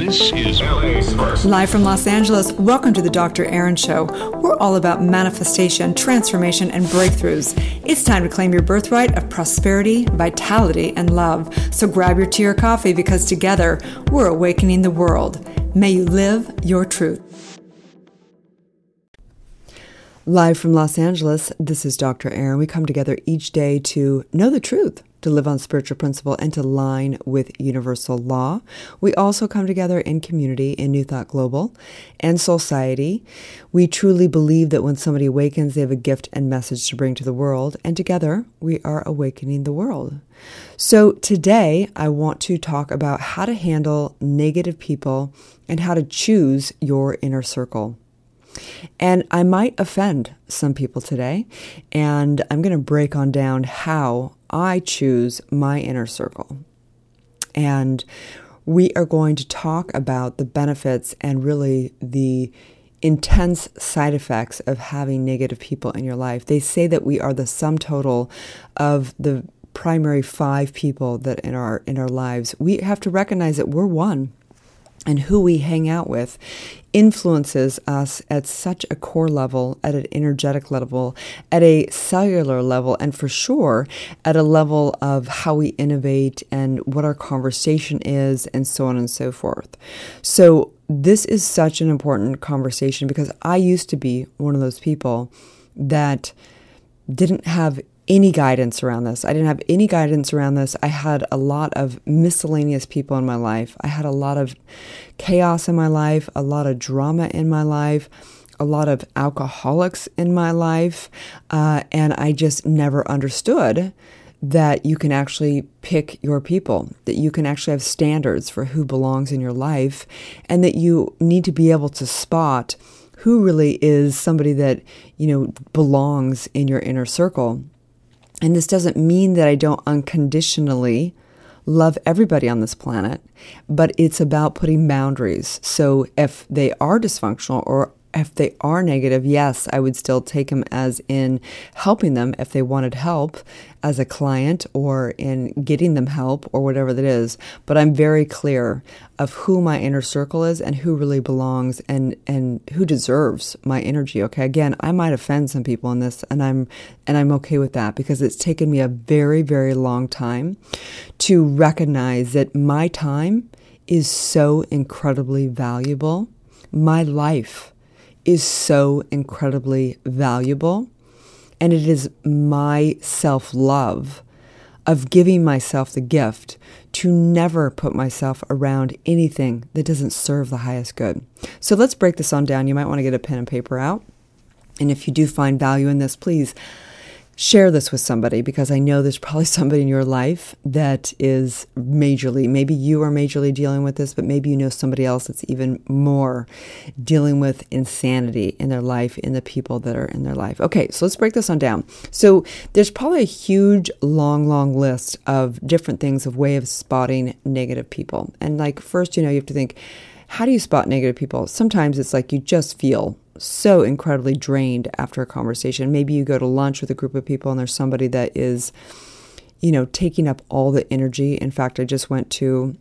This is. Live from Los Angeles, welcome to the Dr. Erin Show. We're all about manifestation, transformation, and breakthroughs. It's time to claim your birthright of prosperity, vitality, and love. So grab your tea or coffee because together we're awakening the world. May you live your truth. Live from Los Angeles, this is Dr. Erin. We come together each day to know the truth, to live on spiritual principle, and to line with universal law. We also come together in community in New Thought Global and Soulciety. We truly believe that when somebody awakens, they have a gift and message to bring to the world, and together we are awakening the world. So today, I want to talk about how to handle negative people and how to choose your inner circle. And I might offend some people today, and I'm going to break on down how I choose my inner circle. And we are going to talk about the benefits and really the intense side effects of having negative people in your life. They say that we are the sum total of the primary five people that in our in our lives. We have to recognize that we're one and who we hang out with influences us at such a core level, at an energetic level, at a cellular level, and for sure at a level of how we innovate and what our conversation is, and so on and so forth. So, this is such an important conversation because I used to be one of those people that didn't have any guidance around this. I didn't have any guidance around this. I had a lot of miscellaneous people in my life. I had a lot of chaos in my life, a lot of drama in my life, a lot of alcoholics in my life. Uh, and I just never understood that you can actually pick your people, that you can actually have standards for who belongs in your life, and that you need to be able to spot who really is somebody that, you know, belongs in your inner circle. And this doesn't mean that I don't unconditionally love everybody on this planet, but it's about putting boundaries. So if they are dysfunctional or if they are negative, yes, I would still take them as in helping them if they wanted help as a client or in getting them help or whatever that is. But I'm very clear of who my inner circle is and who really belongs and and who deserves my energy. Okay, again, I might offend some people in this, and I'm and I'm okay with that because it's taken me a very very long time to recognize that my time is so incredibly valuable. My life is so incredibly valuable. And it is my self love of giving myself the gift to never put myself around anything that doesn't serve the highest good. So let's break this on down. You might want to get a pen and paper out. And if you do find value in this, please share this with somebody because I know there's probably somebody in your life that is majorly, maybe you are majorly dealing with this, but maybe you know somebody else that's even more dealing with insanity in their life, in the people that are in their life. Okay, so let's break this on down. So there's probably a huge, long, long list of different things of way of spotting negative people. And like, first, you know, you have to think, how do you spot negative people? Sometimes it's like you just feel so incredibly drained after a conversation. Maybe you go to lunch with a group of people and there's somebody that is, you know, taking up all the energy. In fact, I just went to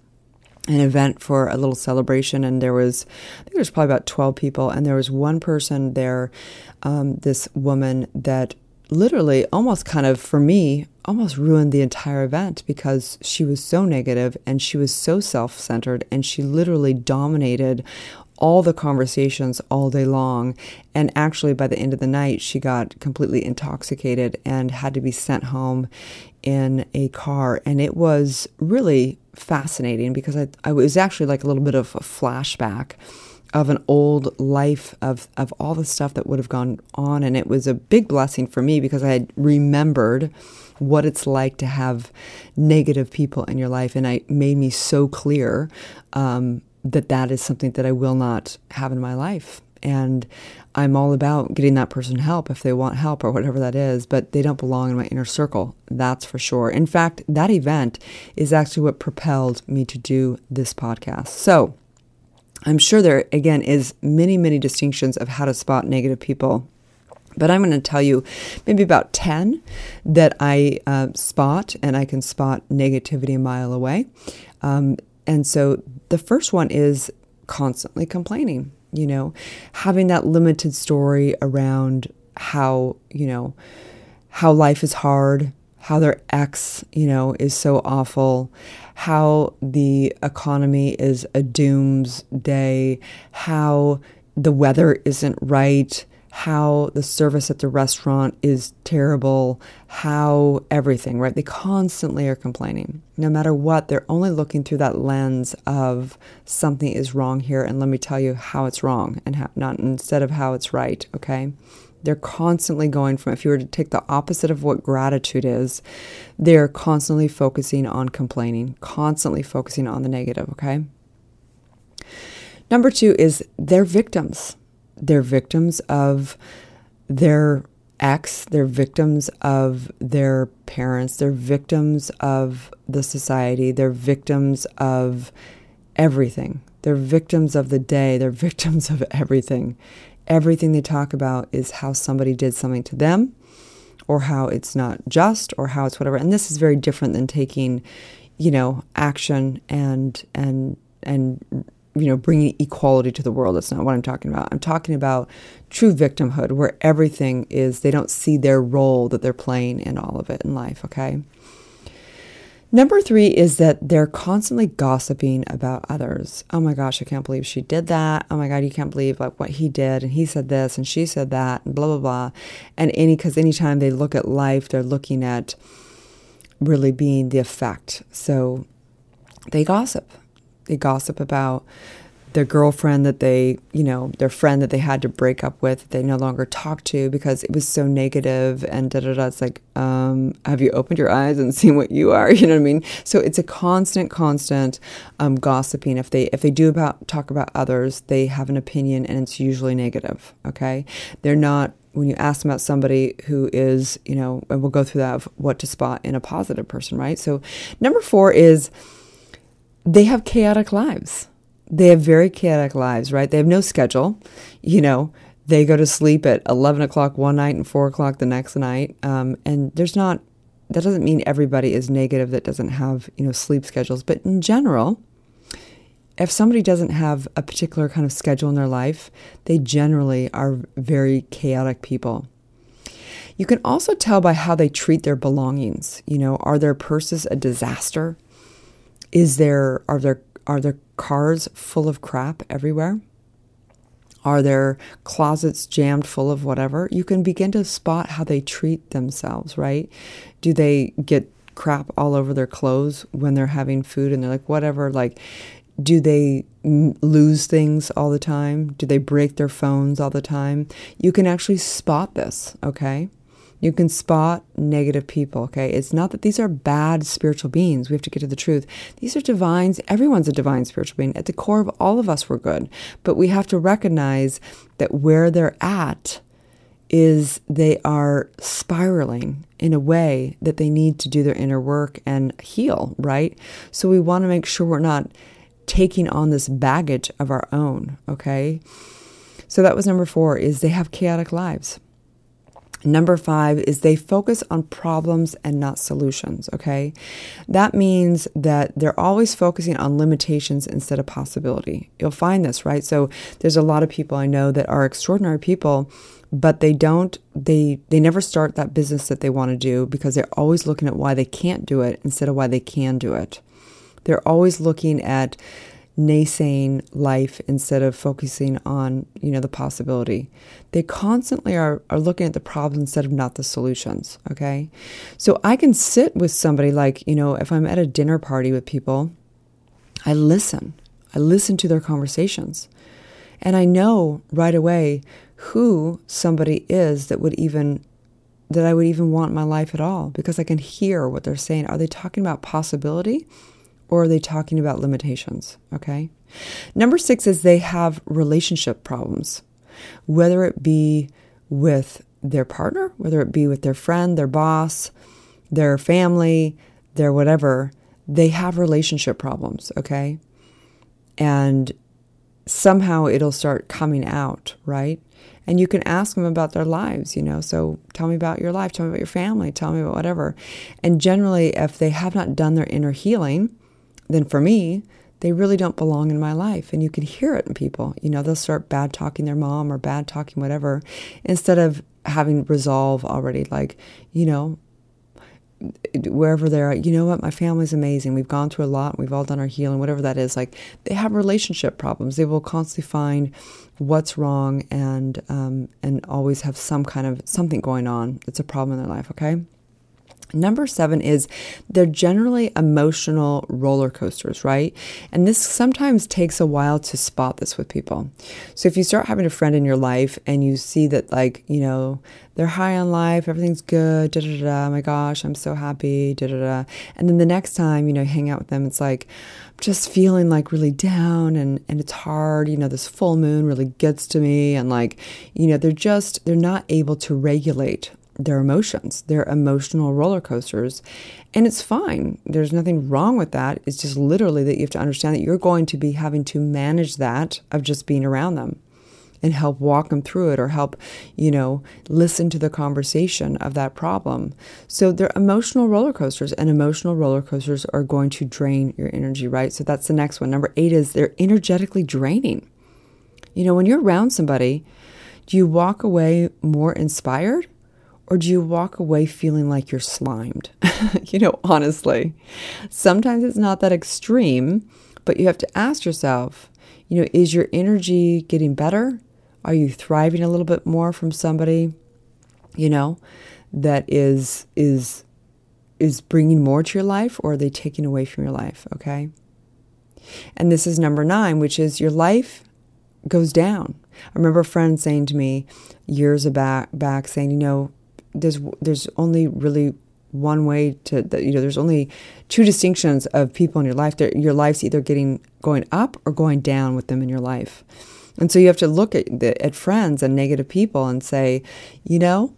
an event for a little celebration and there was i think there was probably about 12 people and there was one person there um, this woman that literally almost kind of for me almost ruined the entire event because she was so negative and she was so self-centered and she literally dominated all the conversations all day long. And actually, by the end of the night, she got completely intoxicated and had to be sent home in a car. And it was really fascinating because I, I was actually like a little bit of a flashback of an old life of, of all the stuff that would have gone on. And it was a big blessing for me because I had remembered what it's like to have negative people in your life. And it made me so clear um, that that is something that I will not have in my life. And I'm all about getting that person help if they want help or whatever that is, but they don't belong in my inner circle. That's for sure. In fact, that event is actually what propelled me to do this podcast. So I'm sure there, again, is many, many distinctions of how to spot negative people. But I'm going to tell you maybe about 10 that I uh, spot, and I can spot negativity a mile away. Um, And so the first one is constantly complaining, you know, having that limited story around how, you know, how life is hard, how their ex, you know, is so awful, how the economy is a doomsday, how the weather isn't right, how the service at the restaurant is terrible, how everything, right? They constantly are complaining. No matter what, they're only looking through that lens of something is wrong here, and let me tell you how it's wrong, and how, not instead of how it's right, okay? They're constantly going from, if you were to take the opposite of what gratitude is, they're constantly focusing on complaining, constantly focusing on the negative, okay? Number two is they're victims. They're victims of their ex, they're victims of their parents, they're victims of the society, they're victims of everything. They're victims of the day, they're victims of everything everything they talk about is how somebody did something to them or how it's not just or how it's whatever and this is very different than taking you know action and and and you know bringing equality to the world that's not what i'm talking about i'm talking about true victimhood where everything is they don't see their role that they're playing in all of it in life okay Number three is that they're constantly gossiping about others. Oh my gosh, I can't believe she did that. Oh my God, you can't believe like what he did, and he said this, and she said that, and blah blah blah. And any because anytime they look at life, they're looking at really being the effect. So they gossip. They gossip about their girlfriend that they, you know, their friend that they had to break up with, that they no longer talk to because it was so negative and da da da. It's like, um, have you opened your eyes and seen what you are? You know what I mean? So it's a constant, constant um, gossiping. If they if they do about talk about others, they have an opinion and it's usually negative. Okay, they're not when you ask them about somebody who is, you know, and we'll go through that of what to spot in a positive person, right? So number four is they have chaotic lives they have very chaotic lives, right? They have no schedule. You know, they go to sleep at 11 o'clock one night and 4 o'clock the next night. Um, and there's not, that doesn't mean everybody is negative that doesn't have, you know, sleep schedules. But in general, if somebody doesn't have a particular kind of schedule in their life, they generally are very chaotic people. You can also tell by how they treat their belongings. You know, are their purses a disaster? Is there are there are there cars full of crap everywhere? Are there closets jammed full of whatever? You can begin to spot how they treat themselves, right? Do they get crap all over their clothes when they're having food and they're like, whatever? Like, do they lose things all the time? Do they break their phones all the time? You can actually spot this, okay? You can spot negative people, okay? It's not that these are bad spiritual beings. We have to get to the truth. These are divines. Everyone's a divine spiritual being. At the core of all of us, we're good. But we have to recognize that where they're at is they are spiraling in a way that they need to do their inner work and heal, right? So we want to make sure we're not taking on this baggage of our own, okay? So that was number four is they have chaotic lives. Number five is they focus on problems and not solutions, okay? That means that they're always focusing on limitations instead of possibility. You'll find this, right? So there's a lot of people I know that are extraordinary people, but they don't, they, they never start that business that they want to do because they're always looking at why they can't do it instead of why they can do it. They're always looking at naysaying life instead of focusing on you know the possibility. They constantly are, are looking at the problems instead of not the solutions okay? So i can sit with somebody like you know if i'm at a dinner party with people i listen. I listen to their conversations. And i know right away who somebody is that would even that i would even want my life at all because i can hear what they're saying. Are they talking about possibility or are they talking about limitations? Okay. Number six is they have relationship problems, whether it be with their partner, whether it be with their friend, their boss, their family, their whatever, they have relationship problems. Okay. And somehow it'll start coming out, right? And you can ask them about their lives, you know. So tell me about your life, tell me about your family, tell me about whatever. And generally, if they have not done their inner healing, then for me, they really don't belong in my life. And you can hear it in people. You know, they'll start bad talking their mom or bad talking whatever instead of having resolve already. Like, you know, wherever they're at, you know what, my family's amazing. We've gone through a lot. We've all done our healing, whatever that is. Like, they have relationship problems. They will constantly find what's wrong and um, and always have some kind of something going on. It's a problem in their life. Okay. Number seven is they're generally emotional roller coasters, right? And this sometimes takes a while to spot this with people. So if you start having a friend in your life and you see that, like, you know, they're high on life, everything's good, da da da, oh my gosh, I'm so happy, da da da. And then the next time, you know, hang out with them, it's like, just feeling like really down and, and it's hard. You know, this full moon really gets to me. And like, you know, they're just, they're not able to regulate their emotions. They're emotional roller coasters. And it's fine. There's nothing wrong with that. It's just literally that you have to understand that you're going to be having to manage that of just being around them and help walk them through it or help, you know, listen to the conversation of that problem. So they're emotional roller coasters, and emotional roller coasters are going to drain your energy, right? So that's the next one. Number eight is they're energetically draining. You know, when you're around somebody, do you walk away more inspired or do you walk away feeling like you're slimed? you know, honestly, sometimes it's not that extreme, but you have to ask yourself, you know, is your energy getting better? Are you thriving a little bit more from somebody, you know, that is is is bringing more to your life or are they taking away from your life, okay? And this is number 9, which is your life goes down. I remember a friend saying to me years back back saying, you know, there's there's only really one way to you know there's only two distinctions of people in your life. That your life's either getting going up or going down with them in your life. And so you have to look at the, at friends and negative people and say you know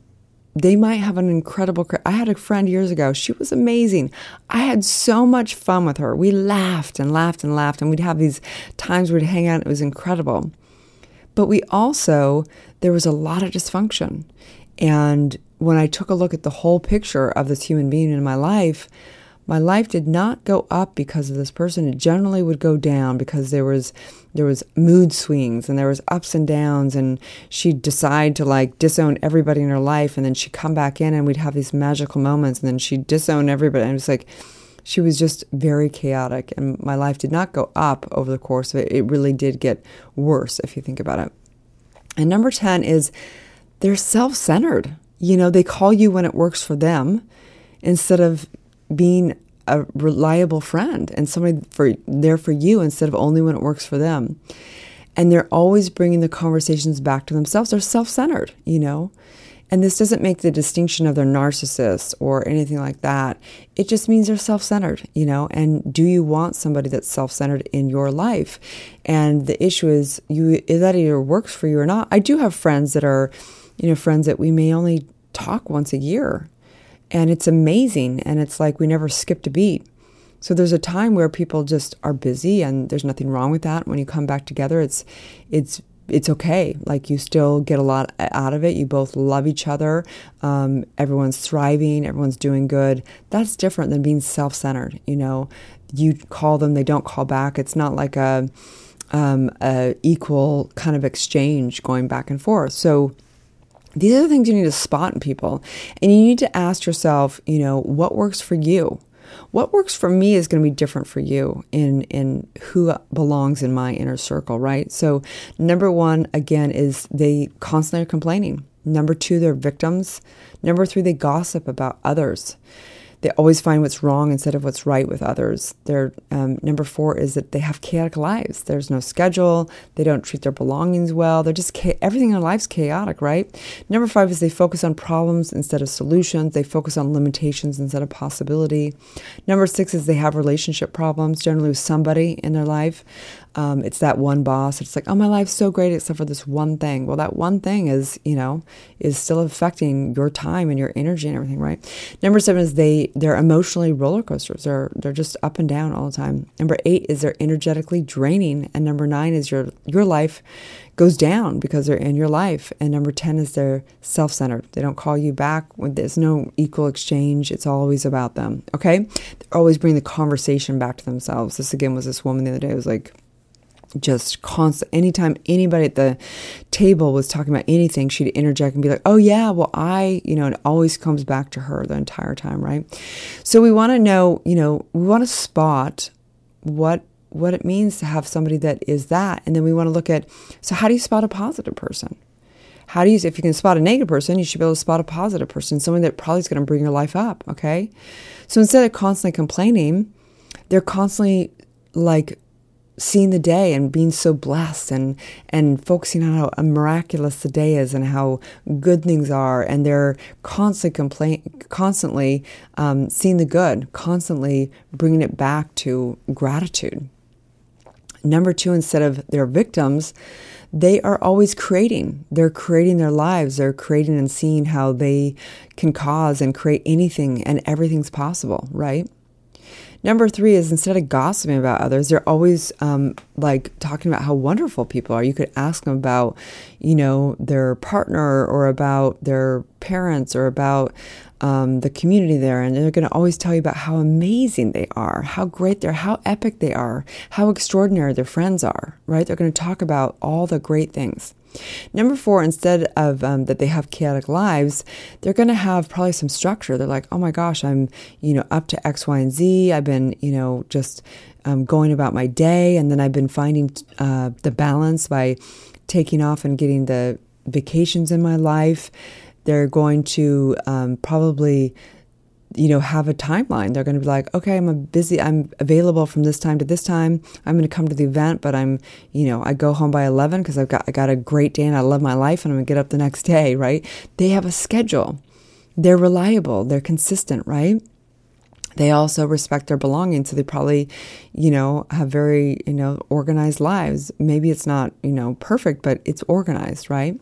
they might have an incredible i had a friend years ago. She was amazing. I had so much fun with her. We laughed and laughed and laughed and we'd have these times where we'd hang out it was incredible. But we also there was a lot of dysfunction. And when I took a look at the whole picture of this human being in my life, my life did not go up because of this person. It generally would go down because there was there was mood swings and there was ups and downs and she'd decide to like disown everybody in her life and then she'd come back in and we'd have these magical moments and then she'd disown everybody. And it was like she was just very chaotic and my life did not go up over the course of it. It really did get worse if you think about it. And number 10 is they're self-centered you know, they call you when it works for them instead of being a reliable friend and somebody for there for you instead of only when it works for them. And they're always bringing the conversations back to themselves. They're self-centered, you know. And this doesn't make the distinction of they're narcissists or anything like that. It just means they're self centered, you know. And do you want somebody that's self centered in your life? And the issue is, you is that either works for you or not. I do have friends that are you know, friends that we may only talk once a year. And it's amazing. And it's like we never skipped a beat. So there's a time where people just are busy and there's nothing wrong with that. When you come back together, it's it's it's okay. Like you still get a lot out of it. You both love each other. Um, everyone's thriving. Everyone's doing good. That's different than being self-centered. You know, you call them, they don't call back. It's not like a, um, a equal kind of exchange going back and forth. So these are the things you need to spot in people. And you need to ask yourself, you know, what works for you? What works for me is going to be different for you in in who belongs in my inner circle, right? So, number 1 again is they constantly are complaining. Number 2, they're victims. Number 3, they gossip about others. They always find what's wrong instead of what's right with others. Their um, number four is that they have chaotic lives. There's no schedule. They don't treat their belongings well. They're just cha- everything in their life's chaotic, right? Number five is they focus on problems instead of solutions. They focus on limitations instead of possibility. Number six is they have relationship problems, generally with somebody in their life. Um, it's that one boss. It's like, oh, my life's so great except for this one thing. Well, that one thing is, you know, is still affecting your time and your energy and everything, right? Number seven is they they're emotionally roller coasters. They're they're just up and down all the time. Number eight is they're energetically draining, and number nine is your your life goes down because they're in your life. And number ten is they're self centered. They don't call you back. There's no equal exchange. It's always about them. Okay, they always bring the conversation back to themselves. This again was this woman the other day. Was like just constant anytime anybody at the table was talking about anything she'd interject and be like oh yeah well i you know it always comes back to her the entire time right? So we want to know you know we want to spot what what it means to have somebody that is that and then we want to look at so how do you spot a positive person? How do you if you can spot a negative person you should be able to spot a positive person someone that probably is going to bring your life up okay? So instead of constantly complaining they're constantly like seeing the day and being so blessed and and focusing on how miraculous the day is and how good things are. And they're constantly complain constantly um, seeing the good constantly bringing it back to gratitude. Number two instead of their victims they are always creating. They're creating their lives. They're creating and seeing how they can cause and create anything and everything's possible right Number three is instead of gossiping about others, they're always um, like talking about how wonderful people are. You could ask them about, you know, their partner or about their parents or about um, the community there, and they're going to always tell you about how amazing they are, how great they're, how epic they are, how extraordinary their friends are, right? They're going to talk about all the great things. Number four, instead of um, that they have chaotic lives, they're going to have probably some structure. They're like, oh my gosh, I'm, you know, up to X, Y, and Z. I've been, you know, just um, going about my day. And then I've been finding uh, the balance by taking off and getting the vacations in my life. They're going to um, probably you know have a timeline. They're going to be like okay i'm a busy i'm available from this time to this time. I'm going to come to the event but i'm you know i go home by 11 because i've got i got a great day and i love my life and i'm going to get up the next day right? They have a schedule. They're reliable. They're consistent right? They also respect their belongings so they probably you know have very you know organized lives. Maybe it's not you know perfect but it's organized right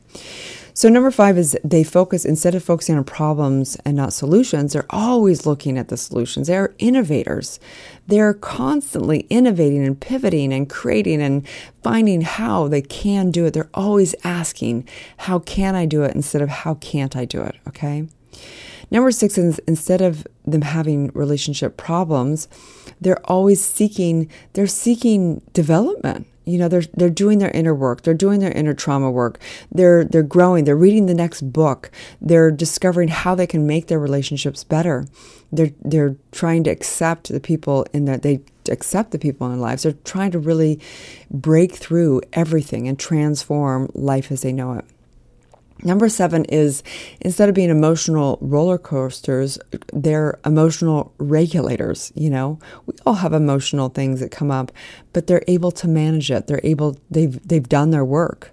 so, number five is they focus, instead of focusing on problems and not solutions, they're always looking at the solutions. They're innovators. They're constantly innovating and pivoting and creating and finding how they can do it. They're always asking, How can I do it? instead of How can't I do it? Okay. Number six is instead of them having relationship problems, they're always seeking, they're seeking development you know they're they're doing their inner work they're doing their inner trauma work they're they're growing they're reading the next book they're discovering how they can make their relationships better. They're they're trying to accept the people in that they accept the people in their lives. They're trying to really break through everything and transform life as they know it Number seven is instead of being emotional roller coasters, they're emotional regulators. You know, we all have emotional things that come up, but they're able to manage it. They're able, they've, they've done their work.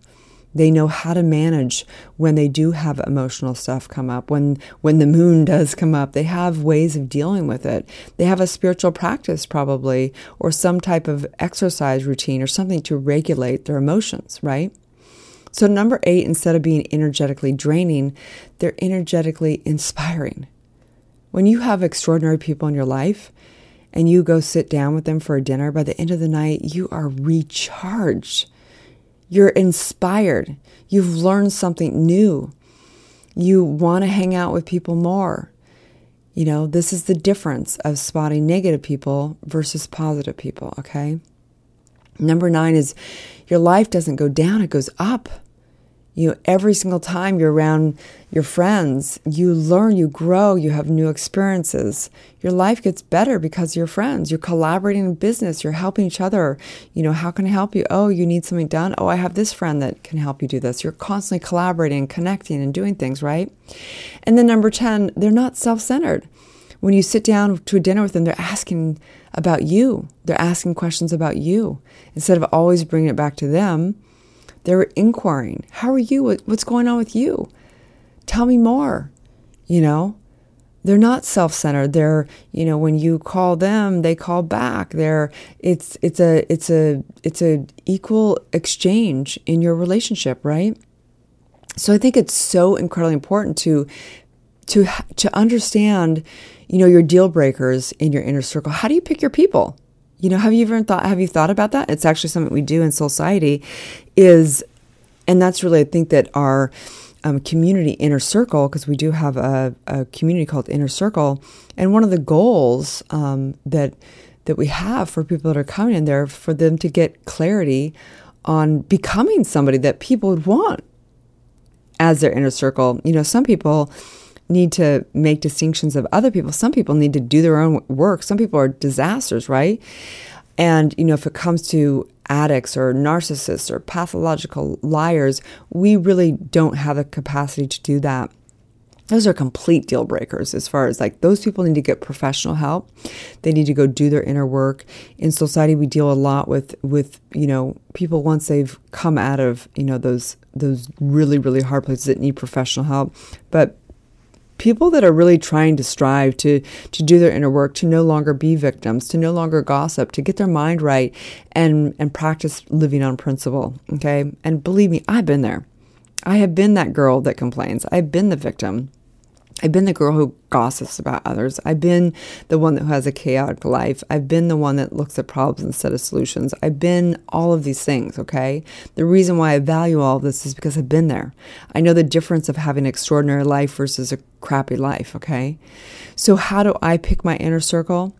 They know how to manage when they do have emotional stuff come up. When when the moon does come up, they have ways of dealing with it. They have a spiritual practice probably or some type of exercise routine or something to regulate their emotions, right? So, number eight, instead of being energetically draining, they're energetically inspiring. When you have extraordinary people in your life and you go sit down with them for a dinner, by the end of the night, you are recharged. You're inspired. You've learned something new. You want to hang out with people more. You know, this is the difference of spotting negative people versus positive people, okay? Number nine is your life doesn't go down, it goes up you know, every single time you're around your friends, you learn, you grow, you have new experiences. Your life gets better because you're friends. You're collaborating in business, you're helping each other. You know, how can I help you? Oh, you need something done? Oh, I have this friend that can help you do this. You're constantly collaborating, connecting, and doing things, right? And then number 10, they're not self centered. When you sit down to a dinner with them, they're asking about you. They're asking questions about you. Instead of always bringing it back to them, they're inquiring, How are you? What's going on with you? Tell me more. You know, they're not self-centered they're you know when you call them they call back they're it's it's a it's a it's a equal exchange in your relationship right so i think it's so incredibly important to to to understand, you know, your deal breakers in your inner circle. How do you pick your people? You know, have you ever thought have you thought about that? It's actually something we do in Soulciety is and that's really I think that our um, community inner circle because we do have a, a, community called inner circle and one of the goals um, that that we have for people that are coming in there for them to get clarity on becoming somebody that people would want as their inner circle you know some people need to make distinctions of other people some people need to do their own work some people are disasters right and you know if it comes to addicts or narcissists or pathological liars, we really don't have the capacity to do that. Those are complete deal breakers as far as like those people need to get professional help. They need to go do their inner work. In Soulciety we deal a lot with with, you know, people once they've come out of, you know, those those really really hard places that need professional help. But people that are really trying to strive to to do their inner work to no longer be victims to no longer gossip to get their mind right and and practice living on principle okay? And believe me i've been there. I have been that girl that complains. I've been the victim I've been the girl who gossips about others. I've been the one who has a chaotic life. I've been the one that looks at problems instead of solutions. I've been all of these things, okay? The reason why I value all of this is because I've been there. I know the difference of having an extraordinary life versus a crappy life, okay? So, how do I pick my inner circle?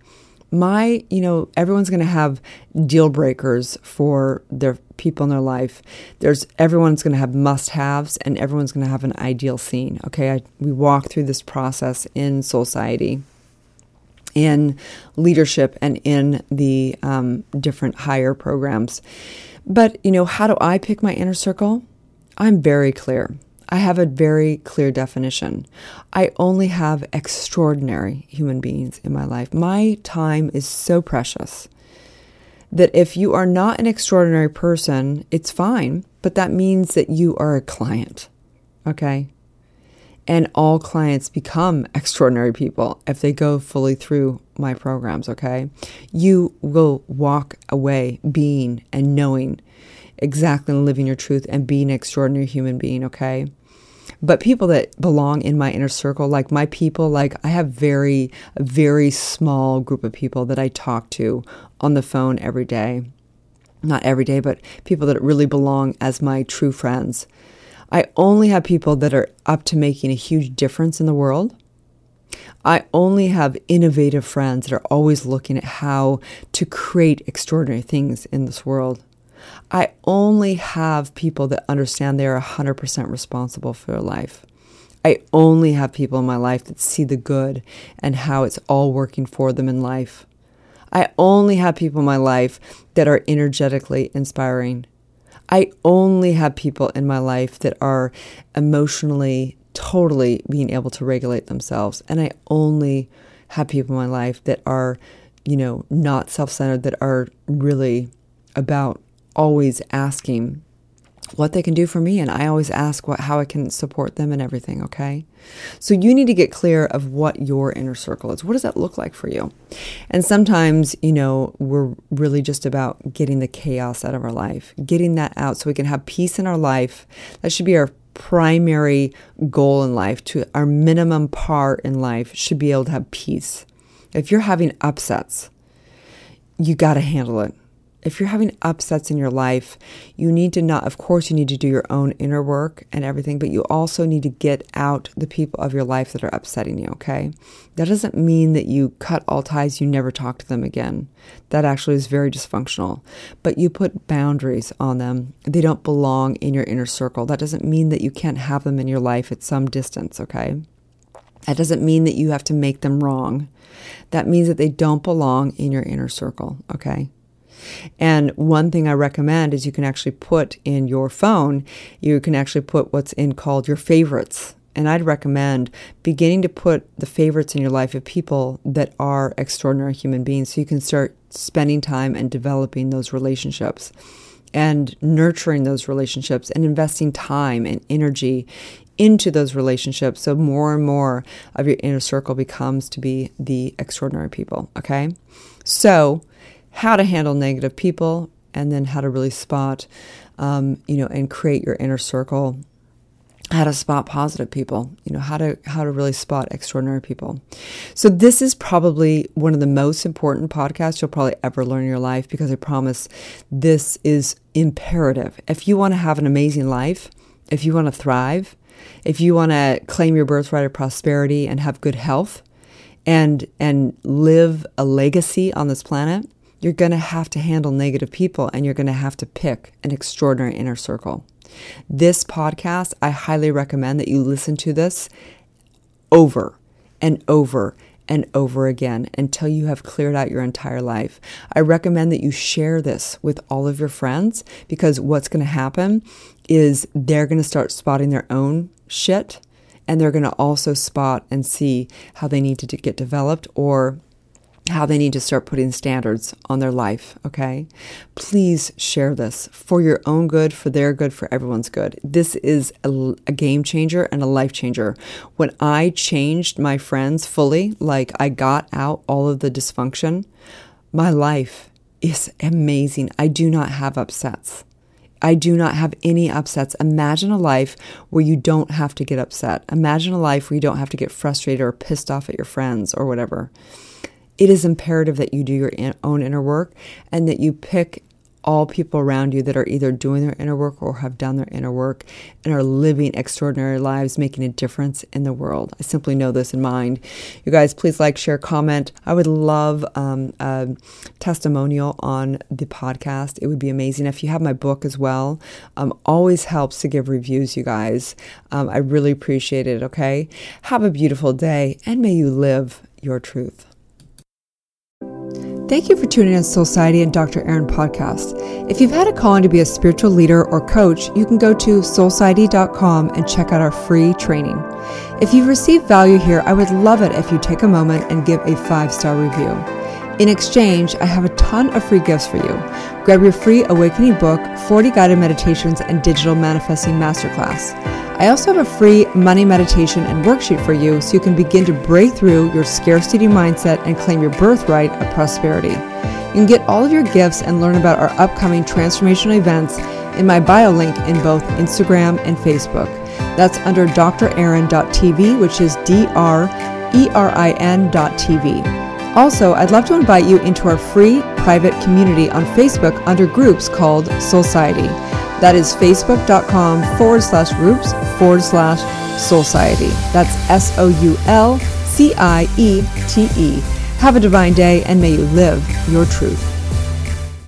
My, you know, everyone's going to have deal breakers for their people in their life. There's everyone's going to have must haves and everyone's going to have an ideal scene. Okay. I, we walk through this process in Soulciety, in leadership, and in the um, different higher programs. But, you know, how do I pick my inner circle? I'm very clear. I have a very clear definition. I only have extraordinary human beings in my life. My time is so precious that if you are not an extraordinary person, it's fine, but that means that you are a client. Okay? And all clients become extraordinary people if they go fully through my programs, okay? You will walk away being and knowing exactly and living your truth and being an extraordinary human being, okay? But people that belong in my inner circle, like my people, like I have very, very small group of people that I talk to on the phone every day. Not every day, but people that really belong as my true friends. I only have people that are up to making a huge difference in the world. I only have innovative friends that are always looking at how to create extraordinary things in this world. I only have people that understand they are 100% responsible for their life. I only have people in my life that see the good and how it's all working for them in life. I only have people in my life that are energetically inspiring. I only have people in my life that are emotionally, totally being able to regulate themselves. And I only have people in my life that are, you know, not self centered, that are really about always asking what they can do for me and I always ask what how I can support them and everything, okay? So you need to get clear of what your inner circle is. What does that look like for you? And sometimes, you know, we're really just about getting the chaos out of our life, getting that out so we can have peace in our life. That should be our primary goal in life to our minimum part in life should be able to have peace. If you're having upsets, you got to handle it if you're having upsets in your life, you need to not, of course, you need to do your own inner work and everything, but you also need to get out the people of your life that are upsetting you, okay? That doesn't mean that you cut all ties, you never talk to them again. That actually is very dysfunctional. But you put boundaries on them. They don't belong in your inner circle. That doesn't mean that you can't have them in your life at some distance, okay? That doesn't mean that you have to make them wrong. That means that they don't belong in your inner circle, okay? And one thing I recommend is you can actually put in your phone, you can actually put what's in called your favorites. And I'd recommend beginning to put the favorites in your life of people that are extraordinary human beings so you can start spending time and developing those relationships and nurturing those relationships and investing time and energy into those relationships so more and more of your inner circle becomes to be the extraordinary people okay so how to handle negative people and then how to really spot, um, you know, and create your inner circle how to spot positive people you know how to how to really spot extraordinary people. So this is probably one of the most important podcasts you'll probably ever learn in your life because i promise this is imperative. If you want to have an amazing life if you want to thrive if you want to claim your birthright of prosperity and have good health and and live a legacy on this planet you're going to have to handle negative people and you're going to have to pick an extraordinary inner circle this podcast, I highly recommend that you listen to this over and over and over again until you have cleared out your entire life. I recommend that you share this with all of your friends because what's going to happen is they're going to start spotting their own shit and they're going to also spot and see how they need to get developed or how they need to start putting standards on their life, okay? Please share this for your own good, for their good, for everyone's good. This is a, a, game changer and a life changer. When I changed my friends fully, like I got out all of the dysfunction, my life is amazing. I do not have upsets. I do not have any upsets. Imagine a life where you don't have to get upset. Imagine a life where you don't have to get frustrated or pissed off at your friends or whatever it is imperative that you do your own inner work and that you pick all people around you that are either doing their inner work or have done their inner work and are living extraordinary lives, making a difference in the world. I simply know this in mind. You guys, please like, share, comment. I would love um, a testimonial on the podcast. It would be amazing. If you have my book as well, um, always helps to give reviews, you guys. Um, I really appreciate it, okay? Have a beautiful day and may you live your truth. Thank you for tuning in to Soulciety and Dr. Erin podcast. If you've had a calling to be a spiritual leader or coach, you can go to soulciety.com and check out our free training. If you've received value here, I would love it if you take a moment and give a five star review. In exchange, I have a ton of free gifts for you. Grab your free Awakening book, 40 guided meditations, and digital manifesting masterclass. I also have a free money meditation and worksheet for you so you can begin to break through your scarcity mindset and claim your birthright of prosperity. You can get all of your gifts and learn about our upcoming transformational events in my bio link in both Instagram and Facebook. That's under drerin.tv, which is D R E R I N.tv. Also, I'd love to invite you into our free private community on Facebook under groups called Soulciety. That is facebook.com forward slash groups forward slash Soulciety. That's S O U L C I E T E. Have a divine day and may you live your truth.